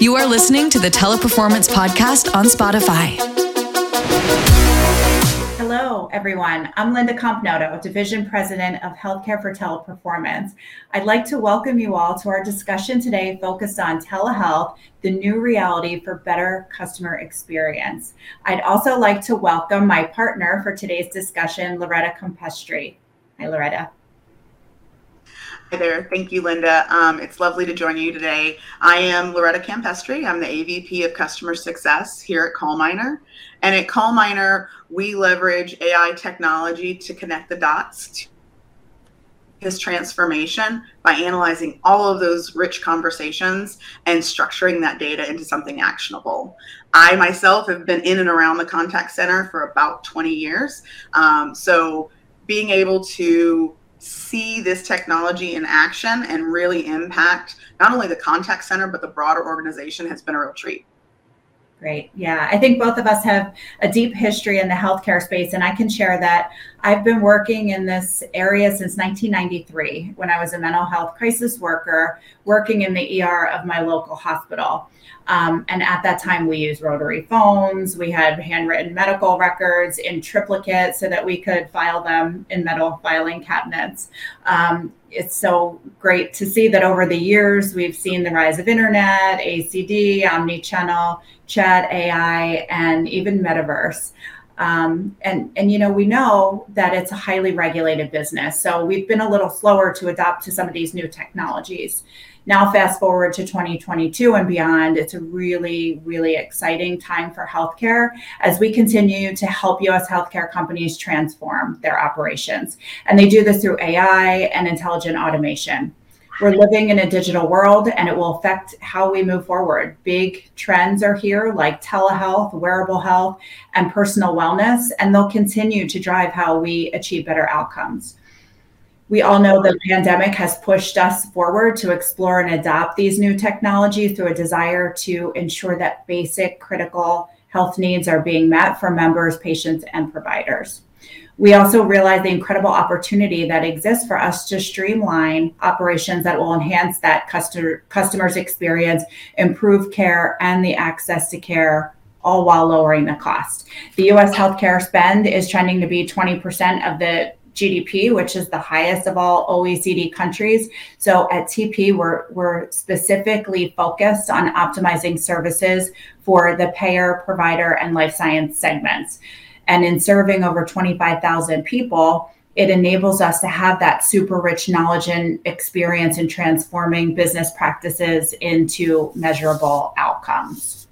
You are listening to the Teleperformance Podcast on Spotify. Hello, everyone. I'm Linda Compnoto, Division President of Healthcare for Teleperformance. I'd like to welcome you all to our discussion today focused on telehealth, the new reality for better customer experience. I'd also like to welcome my partner for today's discussion, Loretta Campestri. Hi, Loretta. Hi there. Thank you, Linda. Um, it's lovely to join you today. I am Loretta Campestri. I'm the AVP of Customer Success here at CallMiner. And at CallMiner, we leverage AI technology to connect the dots to his transformation by analyzing all of those rich conversations and structuring that data into something actionable. I myself have been in and around the contact center for about 20 years. Um, so being able to see this technology in action and really impact not only the contact center but the broader organization has been a real treat. Great. Yeah, I think both of us have a deep history in the healthcare space, and I can share that I've been working in this area since 1993 when I was a mental health crisis worker working in the ER of my local hospital. Um, and at that time, we used rotary phones. We had handwritten medical records in triplicate so that we could file them in metal filing cabinets. Um, it's so great to see that over the years we've seen the rise of internet, ACD, omni-channel, chat, AI, and even metaverse. Um, and and you know we know that it's a highly regulated business, so we've been a little slower to adopt to some of these new technologies. Now, fast forward to 2022 and beyond, it's a really, really exciting time for healthcare as we continue to help US healthcare companies transform their operations. And they do this through AI and intelligent automation. We're living in a digital world and it will affect how we move forward. Big trends are here like telehealth, wearable health, and personal wellness, and they'll continue to drive how we achieve better outcomes. We all know the pandemic has pushed us forward to explore and adopt these new technologies through a desire to ensure that basic critical health needs are being met for members, patients, and providers. We also realize the incredible opportunity that exists for us to streamline operations that will enhance that customer customer's experience, improve care and the access to care all while lowering the cost. The US healthcare spend is trending to be 20% of the GDP, which is the highest of all OECD countries. So at TP, we're, we're specifically focused on optimizing services for the payer, provider, and life science segments. And in serving over 25,000 people, it enables us to have that super rich knowledge and experience in transforming business practices into measurable outcomes.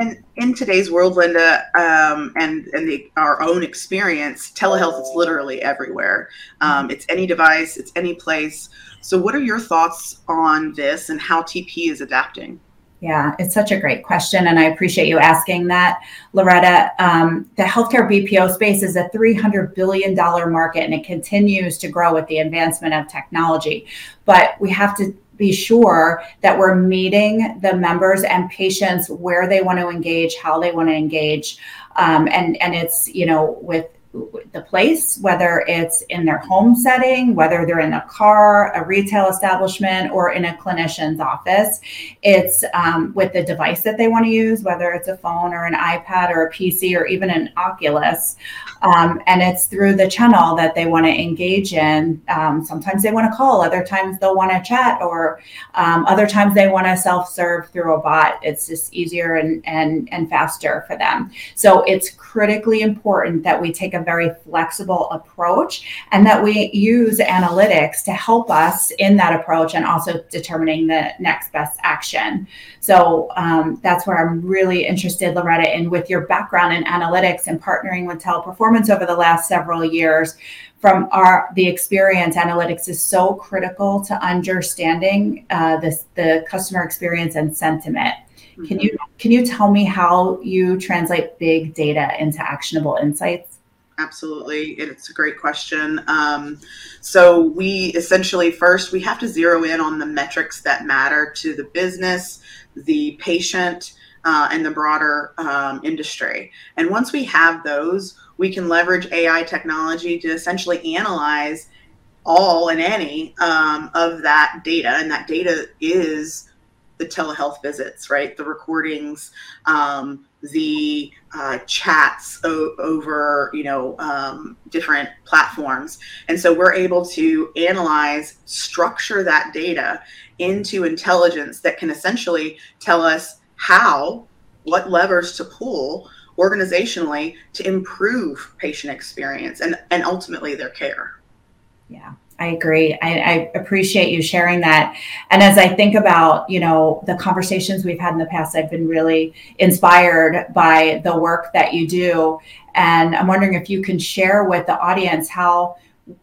And in today's world, Linda, um, and and the, our own experience, telehealth is literally everywhere. Um, it's any device, it's any place. So, what are your thoughts on this and how TP is adapting? Yeah, it's such a great question, and I appreciate you asking that, Loretta. Um, the healthcare BPO space is a $300 billion market, and it continues to grow with the advancement of technology. But we have to be sure that we're meeting the members and patients where they want to engage, how they want to engage, um, and and it's you know with the place, whether it's in their home setting, whether they're in a car, a retail establishment, or in a clinician's office. It's um, with the device that they want to use, whether it's a phone or an iPad or a PC or even an Oculus. Um, and it's through the channel that they want to engage in. Um, sometimes they want to call, other times they'll want to chat, or um, other times they want to self serve through a bot. It's just easier and, and, and faster for them. So it's critically important that we take a very flexible approach and that we use analytics to help us in that approach and also determining the next best action. So um, that's where I'm really interested, Loretta, in with your background in analytics and partnering with Teleperformance over the last several years. From our the experience, analytics is so critical to understanding uh, this the customer experience and sentiment. Can you mm-hmm. can you tell me how you translate big data into actionable insights? Absolutely. It's a great question. Um, so, we essentially first we have to zero in on the metrics that matter to the business, the patient, uh, and the broader um, industry. And once we have those, we can leverage AI technology to essentially analyze all and any um, of that data. And that data is the telehealth visits, right? The recordings, um, the uh, chats o- over, you know, um, different platforms. And so we're able to analyze, structure that data into intelligence that can essentially tell us how, what levers to pull organizationally to improve patient experience and, and ultimately their care. Yeah. I agree. I, I, appreciate you sharing that. And as I think about, you know, the conversations we've had in the past, I've been really inspired by the work that you do. And I'm wondering if you can share with the audience how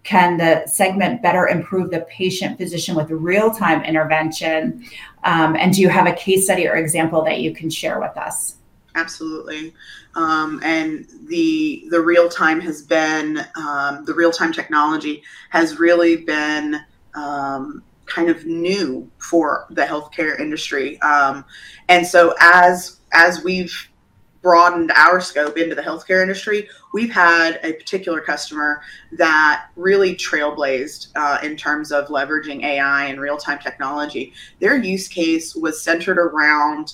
can the segment better improve the patient physician with real-time intervention? Um, and do you have a case study or example that you can share with us? Absolutely. Um, and the the real time has been um, the real time technology has really been um, kind of new for the healthcare industry. Um, and so as as we've broadened our scope into the healthcare industry, we've had a particular customer that really trailblazed uh, in terms of leveraging AI and real time technology. Their use case was centered around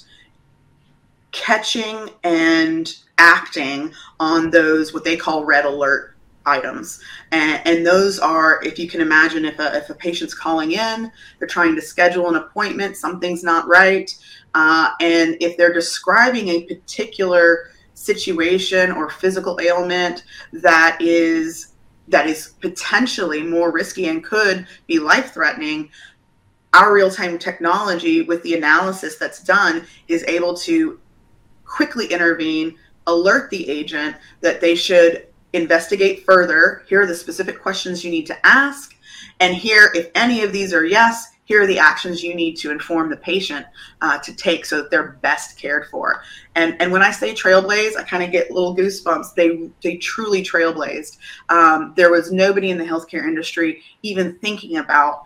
catching and acting on those what they call red alert items. And, and, those are if you can imagine if a, if a patient's calling in they're trying to schedule an appointment something's not right uh, and if they're describing a particular situation or physical ailment that is that is potentially more risky and could be life threatening our real-time technology with the analysis that's done is able to quickly intervene, alert the agent that they should investigate further. Here are the specific questions you need to ask. And here, if any of these are yes, here are the actions you need to inform the patient uh, to take so that they're best cared for. And and when I say trailblaze, I kind of get little goosebumps. They they truly trailblazed. Um, there was nobody in the healthcare industry even thinking about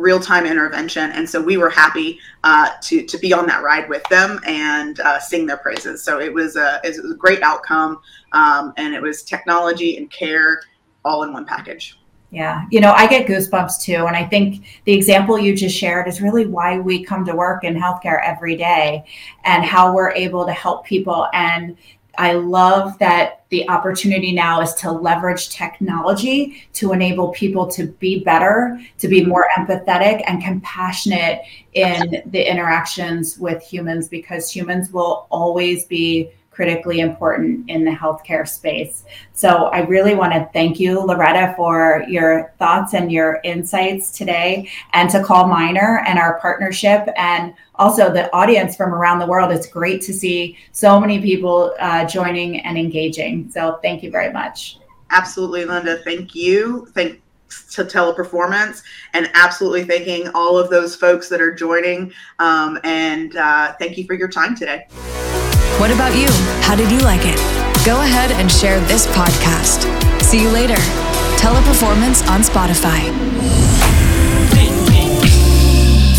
real-time intervention and so we were happy uh, to, to be on that ride with them and uh, sing their praises. So it was a, it was a great outcome um, and it was technology and care all in one package. Yeah you know i get goosebumps too and i think the example you just shared is really why we come to work in healthcare every day and how we're able to help people and I love that the opportunity now is to leverage technology to enable people to be better, to be more empathetic and compassionate in the interactions with humans because humans will always be critically important in the healthcare space. So I really want to thank you, Loretta, for your thoughts and your insights today, and to CallMiner and our partnership, and also the audience from around the world. It's great to see so many people uh, joining and engaging. So thank you very much. Absolutely, Linda. Thank you. Thank to teleperformance and absolutely thanking all of those folks that are joining um, and uh, thank you for your time today what about you? How did you like it? Go ahead and share this podcast. See you later. Teleperformance on Spotify.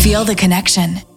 Feel the connection.